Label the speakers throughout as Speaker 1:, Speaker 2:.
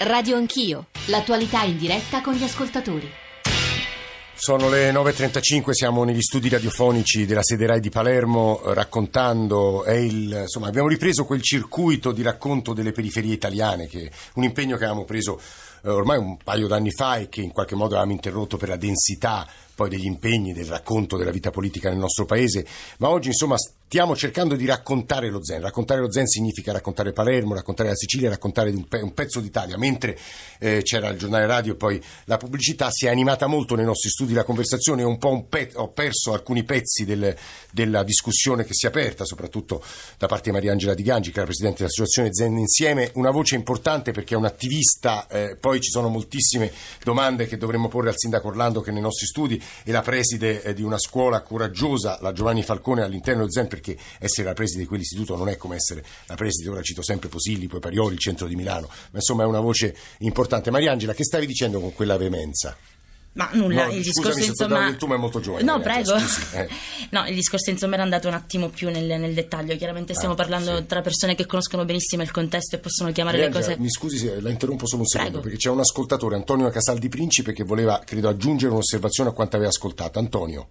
Speaker 1: Radio Anch'io, l'attualità in diretta con gli ascoltatori.
Speaker 2: Sono le 9.35, siamo negli studi radiofonici della sede RAI di Palermo eh, raccontando, il, insomma, abbiamo ripreso quel circuito di racconto delle periferie italiane, che un impegno che avevamo preso eh, ormai un paio d'anni fa e che in qualche modo avevamo interrotto per la densità poi degli impegni, del racconto della vita politica nel nostro paese, ma oggi insomma stiamo cercando di raccontare lo Zen. Raccontare lo Zen significa raccontare Palermo, raccontare la Sicilia, raccontare un, pe- un pezzo d'Italia. Mentre eh, c'era il giornale radio e poi la pubblicità, si è animata molto nei nostri studi la conversazione, un po' un pe- ho perso alcuni pezzi del, della discussione che si è aperta, soprattutto da parte di Mariangela Di Gangi, che è la Presidente dell'Associazione Zen Insieme, una voce importante perché è un'attivista, eh, poi ci sono moltissime domande che dovremmo porre al Sindaco Orlando che nei nostri studi è la preside eh, di una scuola coraggiosa, la Giovanni Falcone all'interno del Zen perché essere la preside di quell'istituto non è come essere la preside, ora cito sempre Posilli, poi Parioli, il centro di Milano, ma insomma è una voce importante. Mariangela, che stavi dicendo con quella veemenza?
Speaker 3: Ma nulla,
Speaker 2: no,
Speaker 3: il discorso insomma.
Speaker 2: Tu ma è molto giovane.
Speaker 3: No, prego.
Speaker 2: eh.
Speaker 3: No, il discorso insomma era andato un attimo più nel, nel dettaglio. Chiaramente stiamo
Speaker 2: Ah,
Speaker 3: parlando
Speaker 2: sì.
Speaker 3: tra persone che conoscono benissimo il contesto e possono chiamare le
Speaker 2: Mariangela,
Speaker 3: cose.
Speaker 2: mi scusi se la interrompo solo un secondo,
Speaker 3: Prego.
Speaker 2: perché c'è un ascoltatore, Antonio Casaldi Principe, che voleva, credo, aggiungere un'osservazione a quanto aveva ascoltato. Antonio.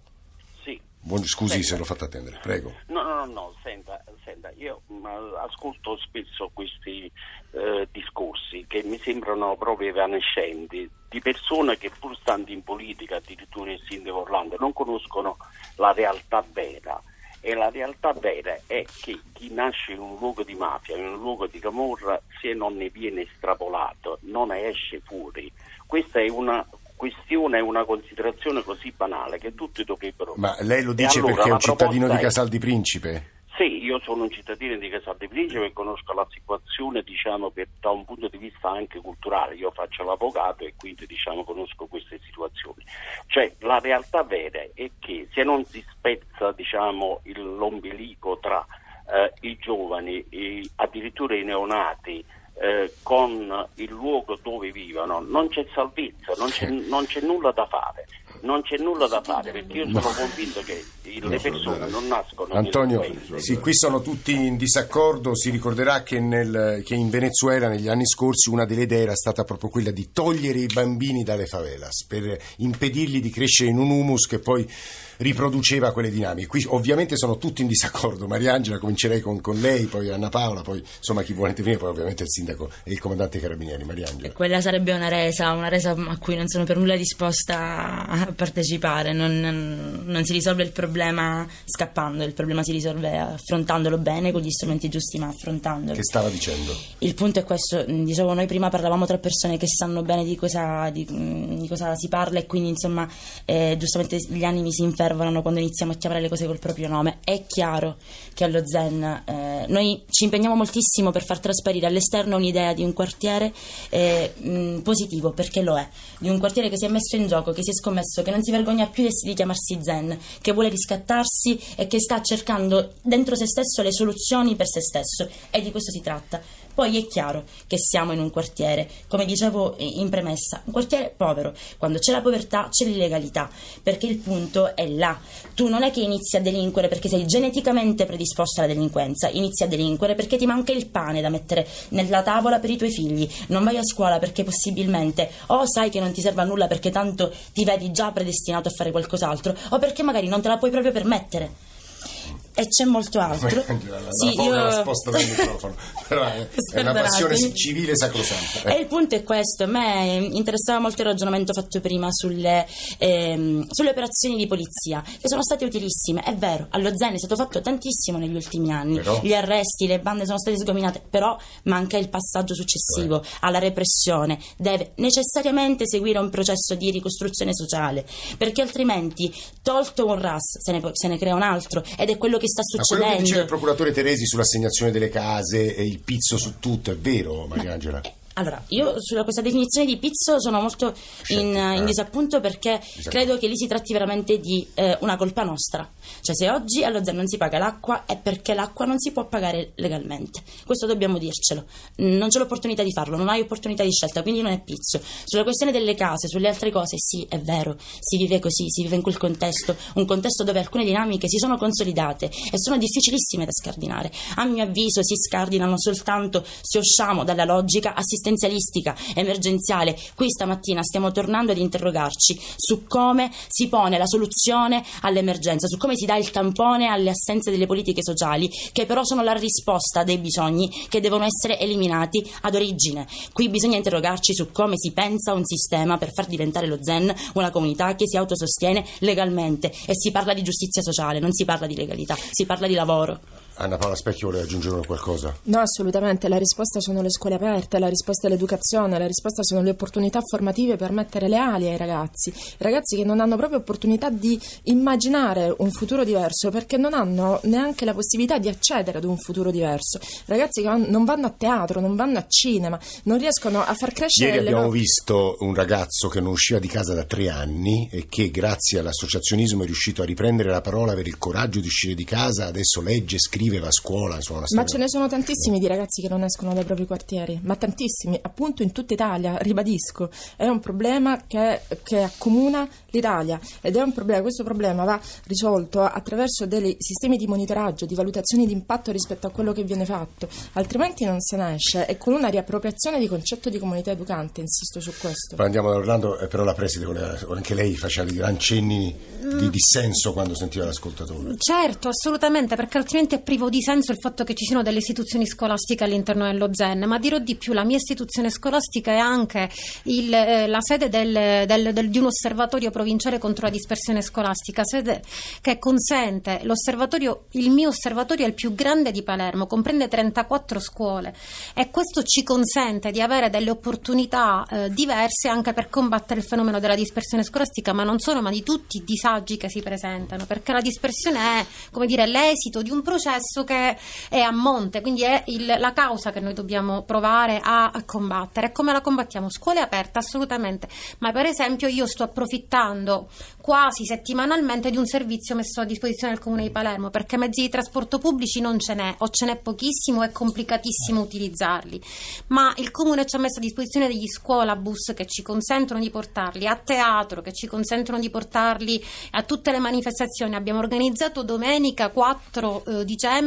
Speaker 2: Buon- scusi
Speaker 4: Senta.
Speaker 2: se l'ho fatto attendere, prego.
Speaker 4: No, no, no, no, senta, senta, io ascolto spesso questi eh, discorsi che mi sembrano proprio evanescenti di persone che pur stando in politica, addirittura il sindaco Orlando, non conoscono la realtà vera. E la realtà vera è che chi nasce in un luogo di mafia, in un luogo di camorra, se non ne viene estrapolato, non ne esce fuori. Questa è una questione, una considerazione così banale che tutti dovrebbero
Speaker 2: Ma lei lo
Speaker 4: E
Speaker 2: dice
Speaker 4: allora
Speaker 2: perché è un cittadino di
Speaker 4: è-
Speaker 2: Casaldi Principe?
Speaker 4: Sì, io sono un cittadino di Casal di Principe e conosco la situazione diciamo, per- da un punto di vista anche culturale. Io faccio l'avvocato e quindi diciamo, conosco queste situazioni. Cioè, la realtà vera è che se non si spezza diciamo, l'ombelico tra eh, i giovani, i- addirittura i neonati, eh, con il luogo dove vivono, non c'è salvezza, non c'è, non c'è nulla da fare. Non c'è nulla da fare perché io sono convinto che le persone non nascono
Speaker 2: Antonio, sì, qui sono tutti in disaccordo. Si ricorderà che, nel- che in Venezuela negli anni scorsi una delle idee era stata proprio quella di togliere i bambini dalle favelas per impedirgli di crescere in un humus che poi riproduceva quelle dinamiche. Qui ovviamente sono tutti in disaccordo. Mariangela, comincerei con, con lei, poi Anna Paola, poi insomma chi vuole intervenire, poi ovviamente il sindaco e il comandante Carabinieri. Mariangela.
Speaker 3: Quella sarebbe una resa, una resa a cui non sono per nulla disposta a partecipare. Non, non- non si risolve il problema scappando, il problema si risolve affrontandolo bene con gli strumenti giusti, ma affrontandolo.
Speaker 2: Che stava dicendo?
Speaker 3: Il punto è questo, dicevo, noi prima parlavamo tra persone che sanno bene di cosa, di, di cosa si parla e quindi insomma eh, giustamente gli animi si infervorano quando iniziamo a chiamare le cose col proprio nome. È chiaro che allo Zen eh, noi ci impegniamo moltissimo per far trasparire all'esterno un'idea di un quartiere eh, mh, positivo, perché lo è, di un quartiere che si è messo in gioco, che si è scommesso, che non si vergogna più di chiamarsi Zen, che vuole riscattarsi e che sta cercando dentro se stesso le soluzioni per se stesso e di questo si tratta. Poi è chiaro che siamo in un quartiere, come dicevo in premessa, un quartiere povero. Quando c'è la povertà c'è l'illegalità, perché il punto è là. Tu non è che inizi a delinquere perché sei geneticamente predisposto alla delinquenza, inizi a delinquere perché ti manca il pane da mettere nella tavola per i tuoi figli. Non vai a scuola perché possibilmente o sai che non ti serve a nulla perché tanto ti vedi già predestinato a fare qualcos'altro, o perché magari non te la puoi proprio permettere. E c'è molto altro.
Speaker 2: La, la,
Speaker 3: Sì, io-
Speaker 2: la sposta dal microfono, però è, è una passione civile sacrosanta.
Speaker 3: E il punto è questo, a me interessava molto il ragionamento fatto prima sulle, ehm, sulle operazioni di polizia, che sono state utilissime, è vero, allo Zen è stato fatto tantissimo negli ultimi anni,
Speaker 2: Però?
Speaker 3: gli arresti, le bande sono state sgominate, però manca il passaggio successivo alla repressione, deve necessariamente seguire un processo di ricostruzione sociale, perché altrimenti tolto un RAS se ne, se ne crea un altro ed è quello che sta
Speaker 2: Ma quello che diceva il
Speaker 3: succedendo.
Speaker 2: procuratore Teresi sull'assegnazione delle case e il pizzo su tutto, è vero, Mariangela?
Speaker 3: Allora, io sulla questa definizione di pizzo sono molto in, in
Speaker 2: eh.
Speaker 3: disappunto perché
Speaker 2: Disappunto.
Speaker 3: credo che lì si tratti veramente di eh, una colpa nostra. Cioè, se oggi allo Zen non si paga l'acqua è perché l'acqua non si può pagare legalmente. Questo dobbiamo dircelo. Non c'è l'opportunità di farlo, non hai opportunità di scelta, quindi non è pizzo. Sulla questione delle case, sulle altre cose, sì, è vero, si vive così, si vive in quel contesto, un contesto dove alcune dinamiche si sono consolidate e sono difficilissime da scardinare. A mio avviso si scardinano soltanto se usciamo dalla logica assistenzialista assistenzialistica emergenziale, qui stamattina stiamo tornando ad interrogarci su come si pone la soluzione all'emergenza, su come si dà il tampone alle assenze delle politiche sociali, che però sono la risposta dei bisogni che devono essere eliminati ad origine. Qui bisogna interrogarci su come si pensa un sistema per far diventare lo Zen una comunità che si autosostiene legalmente e si parla di giustizia sociale, non si parla di legalità, si parla di lavoro.
Speaker 2: Anna Paola Specchio vuole aggiungere qualcosa?
Speaker 5: No, assolutamente. La risposta sono le scuole aperte, la risposta è l'educazione, la risposta sono le opportunità formative per mettere le ali ai ragazzi. Ragazzi che non hanno proprio opportunità di immaginare un futuro diverso perché non hanno neanche la possibilità di accedere ad un futuro diverso. Ragazzi che non vanno a teatro, non vanno a cinema, non riescono a far crescere.
Speaker 2: Ieri abbiamo
Speaker 5: no...
Speaker 2: visto un ragazzo che non usciva di casa da tre anni e che grazie all'associazionismo è riuscito a riprendere la parola, avere il coraggio di uscire di casa, adesso legge, scrive scrive, va a scuola, insomma,
Speaker 5: Ma ce ne sono tantissimi di ragazzi che non escono dai propri quartieri, ma tantissimi, appunto in tutta Italia, ribadisco. È un problema che, che accomuna l'Italia ed è un problema, questo problema va risolto attraverso dei sistemi di monitoraggio, di valutazioni di impatto rispetto a quello che viene fatto, altrimenti non se ne esce e con una riappropriazione di concetto di comunità educante, insisto su questo.
Speaker 2: Poi andiamo da Orlando, eh, però la preside, anche lei faceva dei gran cenni di dissenso quando sentiva l'ascoltatore.
Speaker 6: Certo, assolutamente, perché altrimenti è privo di senso il fatto che ci siano delle istituzioni scolastiche all'interno dello Zen, ma dirò di più, la mia istituzione scolastica è anche il, eh, la sede del, del, del, di un osservatorio provinciale contro la dispersione scolastica, sede che consente, l'osservatorio, il mio osservatorio è il più grande di Palermo, comprende 34 scuole e questo ci consente di avere delle opportunità eh, diverse anche per combattere il fenomeno della dispersione scolastica, ma non solo, ma di tutti i disagi che si presentano, perché la dispersione è, come dire, l'esito di un processo che è a monte, quindi è il, la causa che noi dobbiamo provare a, combattere. E come la combattiamo? Scuole aperte, assolutamente, ma per esempio io sto approfittando quasi settimanalmente di un servizio messo a disposizione del Comune di Palermo, perché mezzi di trasporto pubblici non ce n'è, o ce n'è pochissimo, è complicatissimo utilizzarli, ma il Comune ci ha messo a disposizione degli scuolabus che ci consentono di portarli a teatro, che ci consentono di portarli a tutte le manifestazioni. Abbiamo organizzato domenica 4 eh, dicembre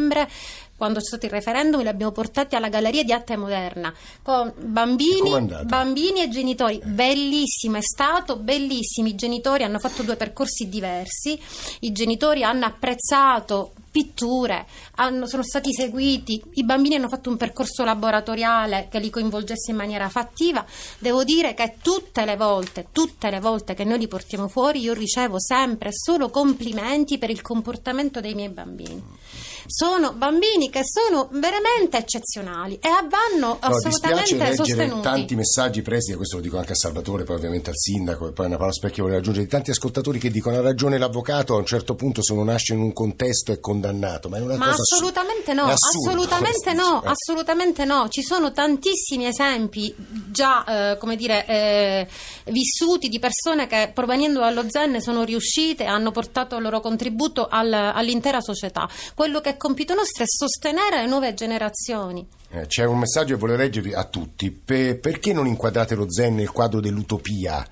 Speaker 6: quando c'è stato il referendum li abbiamo portati alla Galleria di Arte Moderna con bambini, bambini e genitori. Bellissimo, è stato bellissimo. I genitori hanno fatto due percorsi diversi, i genitori hanno apprezzato pitture, hanno, sono stati seguiti, i bambini hanno fatto un percorso laboratoriale che li coinvolgesse in maniera fattiva. Devo dire che tutte le volte, tutte le volte che noi li portiamo fuori, io ricevo sempre solo complimenti per il comportamento dei miei bambini. Sono bambini che sono veramente eccezionali e vanno no, assolutamente sostenuti.
Speaker 2: tanti messaggi presi, e questo lo dico anche a Salvatore, poi ovviamente al sindaco e poi a Una Specchio vuole aggiungere, tanti ascoltatori che dicono ha ragione l'avvocato a un certo punto se non nasce in un contesto è condannato ma è una
Speaker 6: ma
Speaker 2: cosa
Speaker 6: assolutamente no,
Speaker 2: assurdo,
Speaker 6: assolutamente no, eh. assolutamente no. Ci sono tantissimi esempi già, eh, come dire, eh, vissuti di persone che provenendo dallo Zen sono riuscite, hanno portato il loro contributo al, all'intera società. Quello che è compito nostro è sostenere le nuove generazioni.
Speaker 2: Eh, c'è un messaggio che voglio leggervi a tutti. Per, perché non inquadrate lo Zen nel quadro dell'utopia?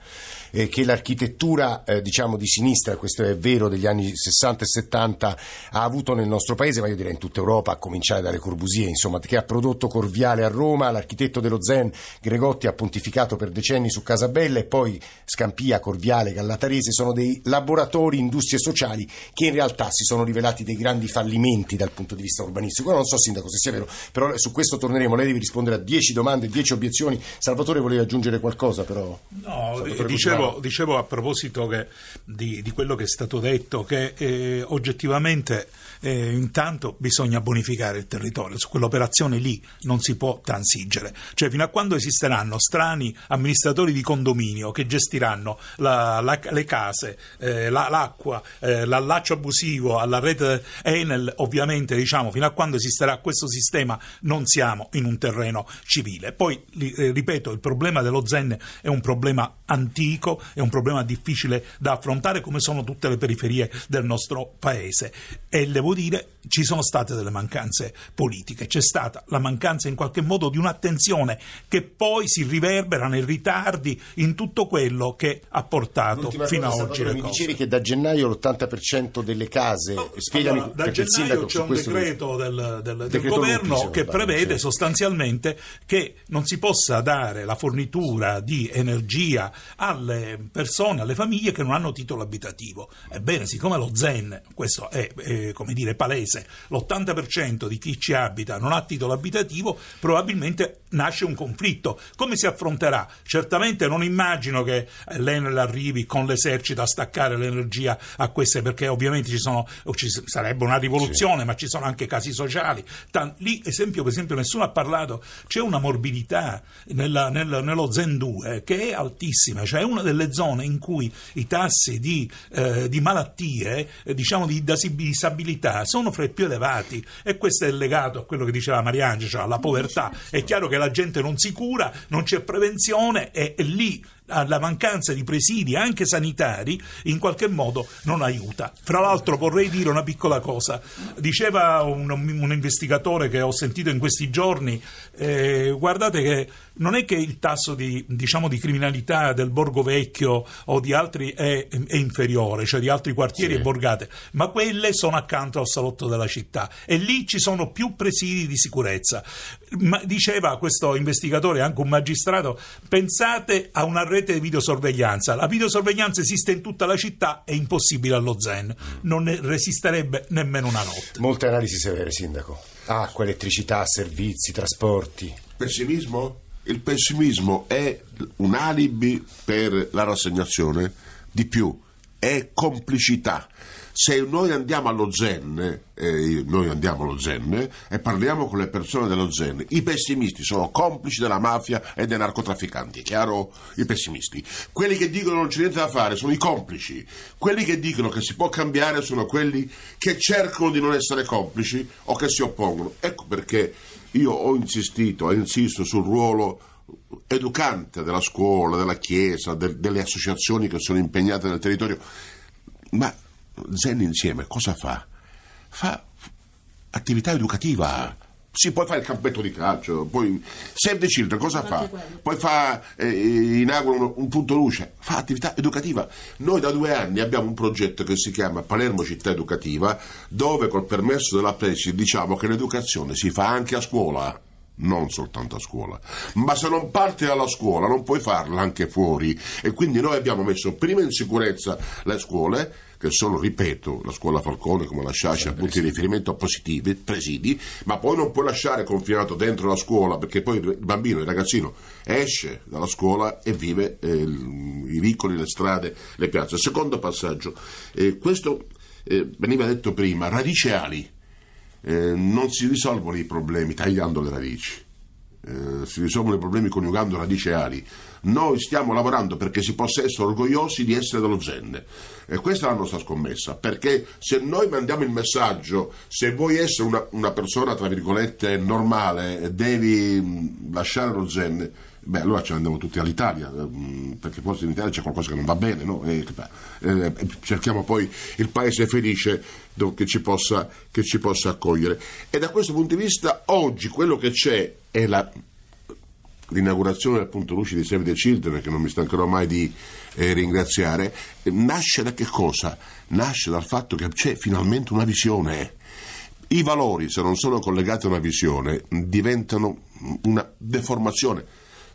Speaker 2: Eh, che l'architettura eh, diciamo di sinistra, questo è vero, degli anni 60 e 70 ha avuto nel nostro paese, ma io direi in tutta Europa, a cominciare dalle Corbusier, insomma, che ha prodotto Corviale a Roma, l'architetto dello Zen Gregotti ha pontificato per decenni su Casabella e poi Scampia, Corviale, Gallatarese sono dei laboratori, industrie sociali che in realtà si sono rivelati dei grandi fallimenti dal punto di vista urbanistico. Io non so, Sindaco, se sia vero, però su questo torneremo. Lei deve rispondere a 10 domande, 10 obiezioni. Salvatore voleva aggiungere qualcosa, però.
Speaker 7: No, dicevo, dicevo, dicevo, a proposito che, di, di, quello che è stato detto che eh, oggettivamente eh, intanto bisogna bonificare il territorio, su quell'operazione lì non si può transigere, cioè fino a quando esisteranno strani amministratori di condominio che gestiranno la, la, le case, eh, la, l'acqua, eh, l'allaccio abusivo alla rete Enel, ovviamente diciamo fino a quando esisterà questo sistema non siamo in un terreno civile. Poi eh, ripeto, il problema dello Zen è un problema antico, è un problema difficile da affrontare come sono tutte le periferie del nostro paese. E devo dire ci sono state delle mancanze politiche, c'è stata la mancanza in qualche modo di un'attenzione che poi si riverbera nei ritardi in tutto quello che ha portato
Speaker 2: L'ultima
Speaker 7: fino
Speaker 2: cosa,
Speaker 7: a oggi le
Speaker 2: mi dicevi che da gennaio l'80% delle case,
Speaker 7: No,
Speaker 2: spiegami
Speaker 7: allora, da gennaio
Speaker 2: sindaco
Speaker 7: c'è un
Speaker 2: questo
Speaker 7: decreto del, del- del
Speaker 2: Decreto
Speaker 7: governo
Speaker 2: Lupi,
Speaker 7: che prevede
Speaker 2: sì.
Speaker 7: sostanzialmente che non si possa dare la fornitura di energia alle persone, alle famiglie che non hanno titolo abitativo. Ebbene, siccome lo ZEN, questo è, eh, come dire palese, l'80% di chi ci abita non ha titolo abitativo, probabilmente nasce un conflitto. Come si affronterà? Certamente non immagino che eh, l'Enel arrivi con l'esercito a staccare l'energia a queste, perché ovviamente ci, sono, ci sarebbe una rivoluzione, ma ci sono anche casi sociali. Lì, esempio, per esempio, nessuno ha parlato, c'è una morbidità nella- nel- nello Zen 2 che è altissima, cioè è una delle zone in cui i tassi di, eh, di malattie, eh, diciamo di disabilità, sono fra i più elevati e questo è legato a quello che diceva Mariangela, cioè alla povertà. È chiaro che la gente non si cura, non c'è prevenzione e, e lì la mancanza di presidi anche sanitari in qualche modo non aiuta. Fra l'altro vorrei dire una piccola cosa, diceva un, un investigatore che ho sentito in questi giorni, eh, guardate che non è che il tasso di, diciamo, di criminalità del Borgo Vecchio o di altri è, è inferiore, cioè di altri quartieri
Speaker 2: Sì.
Speaker 7: e borgate, ma quelle sono accanto al salotto della città e lì ci sono più presidi di sicurezza. Ma diceva questo investigatore, anche un magistrato, pensate a una rete di videosorveglianza. La videosorveglianza esiste in tutta la città, è impossibile allo Zen, non ne resisterebbe nemmeno una notte.
Speaker 2: Molte analisi severe, sindaco. Acqua, elettricità, servizi, trasporti.
Speaker 8: Pessimismo? Il pessimismo è un alibi per la rassegnazione, di più, è complicità. Se noi andiamo allo Zen, eh, noi andiamo allo Zen e parliamo con le persone dello Zen, i pessimisti sono complici della mafia e dei narcotrafficanti, chiaro? I pessimisti. Quelli che dicono non c'è niente da fare sono i complici. Quelli che dicono che si può cambiare sono quelli che cercano di non essere complici o che si oppongono. Ecco perché io ho insistito e insisto sul ruolo educante della scuola, della chiesa, de- delle associazioni che sono impegnate nel territorio. Ma Zen insieme cosa fa? Fa attività educativa. Si può fare il campetto di calcio, poi Save the Children cosa fa? Poi fa, eh, inaugura un, un punto luce, fa attività educativa. Noi da due anni abbiamo un progetto che si chiama Palermo Città Educativa, dove col permesso della Presi diciamo che l'educazione si fa anche a scuola non soltanto a scuola, ma se non parti dalla scuola non puoi farla anche fuori e quindi noi abbiamo messo prima in sicurezza le scuole che sono, ripeto, la scuola Falcone come la Sciascia, punti di riferimento positivi, presidi, ma poi non puoi lasciare confinato dentro la scuola perché poi il bambino, il ragazzino esce dalla scuola e vive eh, i vicoli, le strade, le piazze. Secondo passaggio, eh, questo eh, veniva detto prima, radice ali. Eh, non si risolvono i problemi tagliando le radici, Eh, si risolvono i problemi coniugando radici e ali. Noi stiamo lavorando perché si possa essere orgogliosi di essere dello Zen. E questa è la nostra scommessa, perché se noi mandiamo il messaggio, se vuoi essere una, una persona, tra virgolette, normale, devi mh, lasciare lo Zen, beh, allora ce ne andiamo tutti all'Italia, mh, perché forse in Italia c'è qualcosa che non va bene, no? E, eh, cerchiamo poi il paese felice che ci, possa, che ci possa accogliere. E da questo punto di vista, oggi quello che c'è è la l'inaugurazione del punto luce di Save the Children, che non mi stancherò mai di eh, ringraziare, eh, nasce da che cosa? Nasce dal fatto che c'è finalmente una visione. I valori, se non sono collegati a una visione, diventano una deformazione.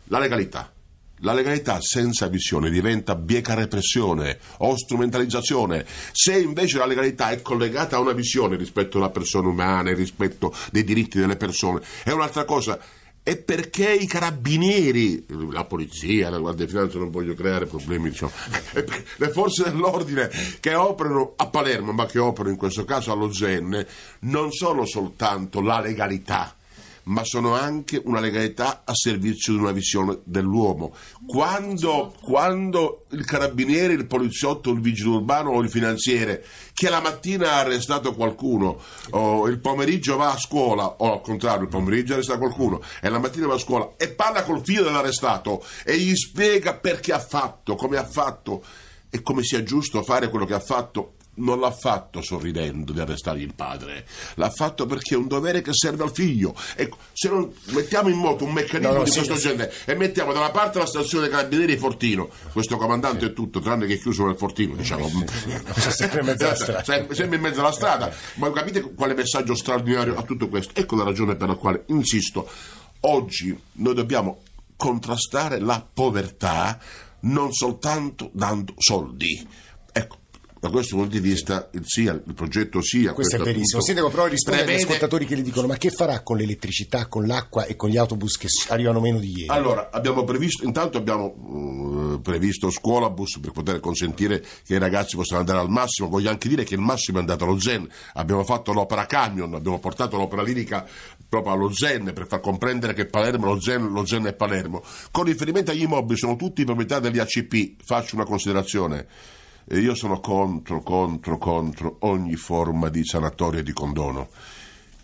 Speaker 8: La legalità. La legalità senza visione diventa bieca repressione o strumentalizzazione. Se invece la legalità è collegata a una visione rispetto alla persona umana, rispetto dei diritti delle persone, è un'altra cosa. È perché i carabinieri, la polizia, la Guardia di Finanza, non voglio creare problemi, diciamo, le forze dell'ordine che operano a Palermo, ma che operano in questo caso allo Zen, non sono soltanto la legalità, ma sono anche una legalità a servizio di una visione dell'uomo. Quando, quando il carabiniere, il poliziotto, il vigile urbano o il finanziere che la mattina ha arrestato qualcuno o il pomeriggio va a scuola o al contrario il pomeriggio arresta qualcuno e la mattina va a scuola e parla col figlio dell'arrestato e gli spiega perché ha fatto, come ha fatto e come sia giusto fare quello che ha fatto non l'ha fatto sorridendo di arrestargli il padre, l'ha fatto perché è un dovere che serve al figlio. Ecco, se non mettiamo in moto un meccanismo
Speaker 2: No, no,
Speaker 8: di
Speaker 2: sì,
Speaker 8: questo
Speaker 2: sì.
Speaker 8: genere e mettiamo da una parte la stazione dei carabinieri Fortino, questo comandante è tutto, tranne che è chiuso nel Fortino, diciamo.
Speaker 2: sempre in mezzo alla strada.
Speaker 8: Sempre, sempre in mezzo alla strada. Ma capite quale messaggio straordinario a tutto questo? Ecco la ragione per la quale, insisto, oggi noi dobbiamo contrastare la povertà non soltanto dando soldi. Da questo punto di vista il SIA, il progetto SIA...
Speaker 2: Questo è
Speaker 8: questo
Speaker 2: verissimo.
Speaker 8: appunto
Speaker 2: Sindaco, però risponde agli
Speaker 8: prevede-
Speaker 2: ascoltatori che le dicono: ma che farà con l'elettricità, con l'acqua e con gli autobus che arrivano meno di ieri?
Speaker 8: Allora, abbiamo previsto, intanto abbiamo eh, previsto scuolabus per poter consentire che i ragazzi possano andare al massimo. Voglio anche dire che il massimo è andato allo Zen. Abbiamo fatto l'opera camion, abbiamo portato l'opera lirica proprio allo Zen per far comprendere che Palermo, lo Zen, lo Zen è Palermo. Con riferimento agli immobili, sono tutti proprietà degli ACP. Faccio una considerazione. Eh, Io sono contro, contro, contro ogni forma di sanatoria e di condono.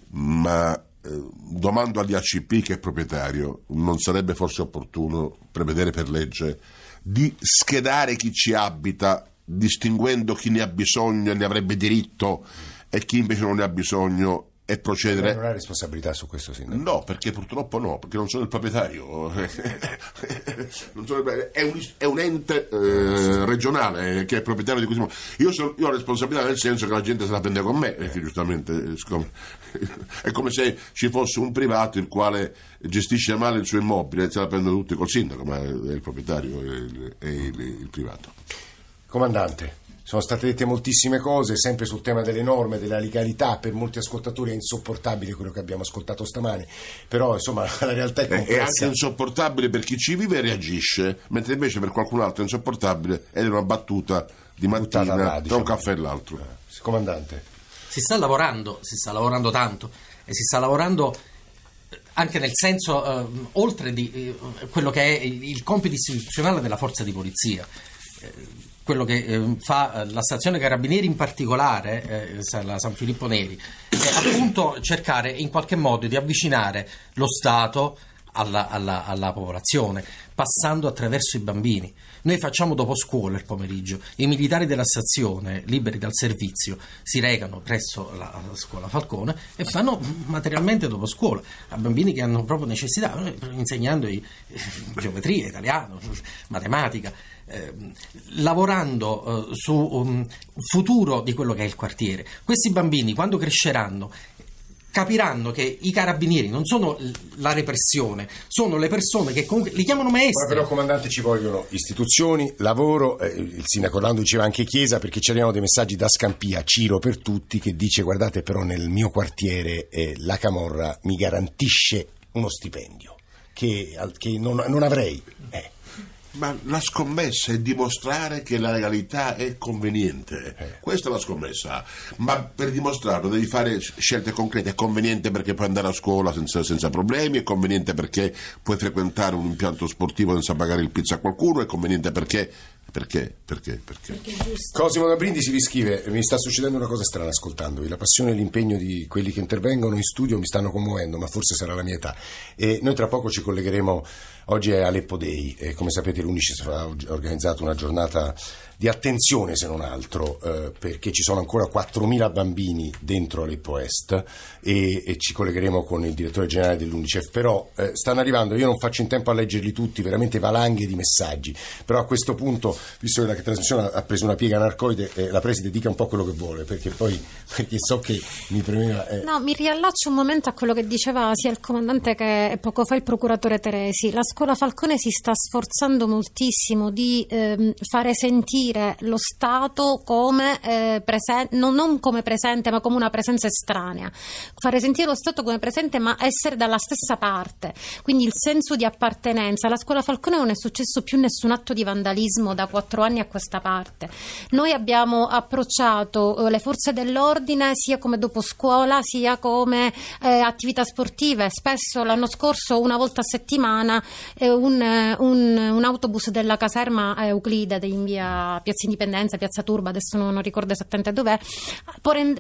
Speaker 8: Ma eh, domando agli ACP che è proprietario, non sarebbe forse opportuno prevedere per legge di schedare chi ci abita, distinguendo chi ne ha bisogno e ne avrebbe diritto e chi invece non ne ha bisogno e procedere?
Speaker 2: non ha responsabilità su questo, Sindaco.
Speaker 8: No, perché purtroppo no, perché non sono il proprietario. Non sono il- è, un, è un ente eh, regionale che è proprietario di questo. Io, sono- io ho responsabilità nel senso che la gente se la prende con me, perché giustamente eh, siccome- è come se ci fosse un privato il quale gestisce male il suo immobile e se la prendono tutti col sindaco, ma è il proprietario, è il, il- il privato.
Speaker 2: Comandante, sono state dette moltissime cose, sempre sul tema delle norme, della legalità, per molti ascoltatori è insopportabile quello che abbiamo ascoltato stamane, però insomma la realtà è
Speaker 8: È, è anche
Speaker 2: complessa.
Speaker 8: insopportabile per chi ci vive e reagisce, mentre invece per qualcun altro è insopportabile ed è una battuta di mattina
Speaker 2: là,
Speaker 8: tra
Speaker 2: diciamo.
Speaker 8: un caffè e l'altro.
Speaker 2: Comandante,
Speaker 9: Si sta lavorando, si sta lavorando tanto e si sta lavorando eh, anche nel senso, eh, oltre di eh, quello che è il il compito istituzionale della forza di polizia. Eh, quello che eh, fa eh, la stazione Carabinieri in particolare, eh, la San Filippo Neri, è appunto cercare in qualche modo di avvicinare lo Stato alla, alla- alla popolazione, passando attraverso i bambini. Noi facciamo dopo scuola il pomeriggio, i militari della stazione, liberi dal servizio, si recano presso la, la scuola Falcone e fanno materialmente dopo scuola. A bambini che hanno proprio necessità, eh, insegnando i- geometria, italiano, matematica, eh, lavorando eh, su un futuro di quello che è il quartiere. Questi bambini, quando cresceranno, capiranno che i carabinieri non sono la repressione, sono le persone che comunque li chiamano maestri.
Speaker 2: però comandante ci vogliono istituzioni, lavoro, eh, il sindaco Orlando diceva anche chiesa perché ci arrivano dei messaggi da Scampia, Ciro per tutti, che dice guardate però nel mio quartiere eh, la Camorra mi garantisce uno stipendio che, che non, non avrei. Eh.
Speaker 8: Ma la scommessa è dimostrare che la legalità è conveniente.
Speaker 2: Eh.
Speaker 8: Questa è la scommessa. Ma per dimostrarlo devi fare scelte concrete. È conveniente perché puoi andare a scuola senza, senza problemi, è conveniente perché puoi frequentare un impianto sportivo senza pagare il pizza a qualcuno, è conveniente perché. Perché? Perché? Perché?
Speaker 2: Cosimo da Brindisi vi scrive: Mi sta succedendo una cosa strana ascoltandovi. La passione e l'impegno di quelli che intervengono in studio mi stanno commuovendo, ma forse sarà la mia età. E noi tra poco ci collegheremo. Oggi è Aleppo Day e come sapete l'Unicef ha organizzato una giornata di attenzione se non altro eh, perché ci sono ancora 4.000 bambini dentro Aleppo Est e, e ci collegheremo con il direttore generale dell'Unicef. Però eh, stanno arrivando, io non faccio in tempo a leggerli tutti, veramente valanghe di messaggi. Però a questo punto, visto che la trasmissione ha preso una piega narcoide eh, la preside dica un po' quello che vuole perché poi perché so che mi premeva eh,
Speaker 6: No, mi riallaccio un momento a quello che diceva sia il comandante che poco fa il procuratore Teresi. La scuola Falcone si sta sforzando moltissimo di ehm, fare sentire lo Stato come eh, presente, non, non come presente, ma come una presenza estranea. Fare sentire lo Stato come presente, ma essere dalla stessa parte. Quindi il senso di appartenenza. Alla scuola Falcone non è successo più nessun atto di vandalismo da quattro anni a questa parte. Noi abbiamo approcciato eh, le forze dell'ordine sia come dopo scuola sia come eh, attività sportive. Spesso l'anno scorso, una volta a settimana, un, eh, un- un autobus della caserma Euclide in via Piazza Indipendenza, Piazza Turba, adesso non, non ricordo esattamente dov'è,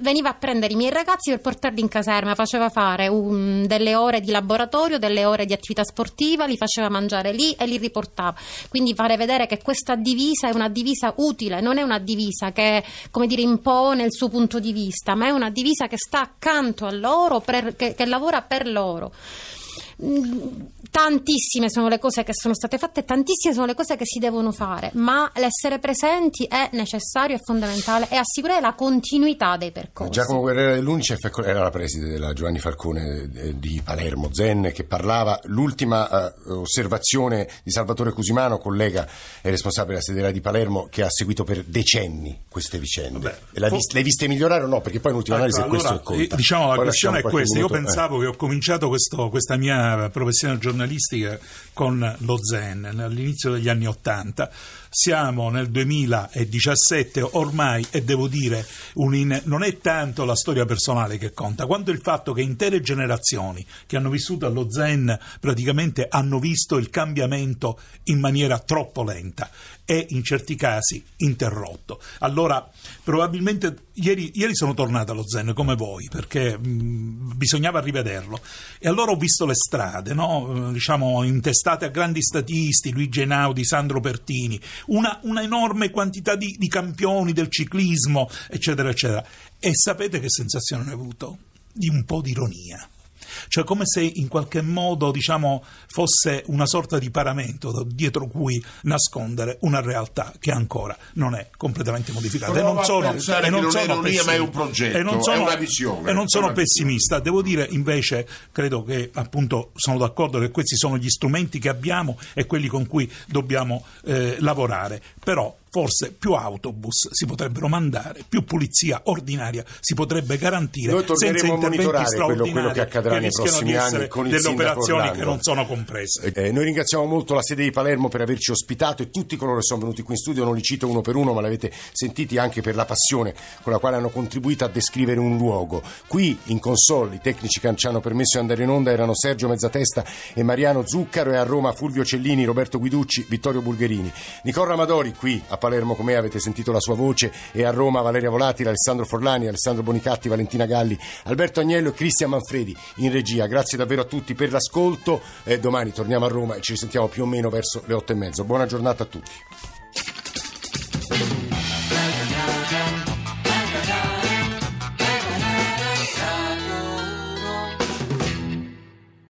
Speaker 6: veniva a prendere i miei ragazzi per portarli in caserma, faceva fare un, delle ore di laboratorio, delle ore di attività sportiva, li faceva mangiare lì e li riportava. Quindi fare vedere che questa divisa è una divisa utile, non è una divisa che come dire, impone il suo punto di vista, ma è una divisa che sta accanto a loro, per, che, che lavora per loro tantissime sono le cose che sono state fatte, tantissime sono le cose che si devono fare, ma l'essere presenti è necessario, è fondamentale e assicurare la continuità dei percorsi.
Speaker 2: Giacomo Guerrera dell'Unicef era la preside della Giovanni Falcone eh, di Palermo, Zen, che parlava, l'ultima uh, osservazione di Salvatore Cusimano, collega e responsabile della sederà di Palermo, che ha seguito per decenni queste vicende. Vabbè, le hai viste, viste migliorare o no? Perché poi in ultima ecco, analisi allora, questo è conta.
Speaker 7: Diciamo, la poi questione è questa, minuto, io pensavo eh. che ho cominciato questo, questa mia professione giornalistica giornalistica con lo Zen all'inizio degli anni Ottanta. Siamo nel 2017, ormai, e devo dire, in, non è tanto la storia personale che conta, quanto il fatto che intere generazioni che hanno vissuto allo Zen praticamente hanno visto il cambiamento in maniera troppo lenta e in certi casi interrotto. Allora, probabilmente ieri, ieri sono tornato allo Zen come voi perché mh, bisognava rivederlo e allora ho visto le strade, no? diciamo, intestate a grandi statisti, Luigi Einaudi, Sandro Pertini, una, una enorme quantità di, di campioni del ciclismo, eccetera, eccetera. E sapete che sensazione ho avuto? Di un po' di ironia cioè come se in qualche modo diciamo, fosse una sorta di paramento dietro cui nascondere una realtà che ancora non è completamente modificata.
Speaker 8: e non sono, e non non sono ironia, ma è un progetto, e non sono, è una visione.
Speaker 7: E non sono pessimista, devo dire invece, credo che appunto sono d'accordo che questi sono gli strumenti che abbiamo e quelli con cui dobbiamo eh, lavorare, però forse più autobus si potrebbero mandare, più pulizia ordinaria si potrebbe garantire
Speaker 2: Noi
Speaker 7: senza interventi straordinari
Speaker 2: quello, quello che accadrà
Speaker 7: che
Speaker 2: nei prossimi anni con il
Speaker 7: delle operazioni che non sono comprese.
Speaker 2: Eh, noi ringraziamo molto la sede di Palermo per averci ospitato e tutti coloro che sono venuti qui in studio, non li cito uno per uno, ma l'avete sentiti anche per la passione con la quale hanno contribuito a descrivere un luogo. Qui in console i tecnici che ci hanno permesso di andare in onda erano Sergio Mezzatesta e Mariano Zuccaro e a Roma Fulvio Cellini, Roberto Guiducci, Vittorio Bulgherini. Nicola Amadori qui a Palermo come avete sentito la sua voce e a Roma Valeria Volatile, Alessandro Forlani, Alessandro Bonicatti, Valentina Galli, Alberto Agnello e Cristian Manfredi in regia. Grazie davvero a tutti per l'ascolto. Eh, domani torniamo a Roma e ci risentiamo più o meno verso le otto e mezzo. Buona giornata a tutti.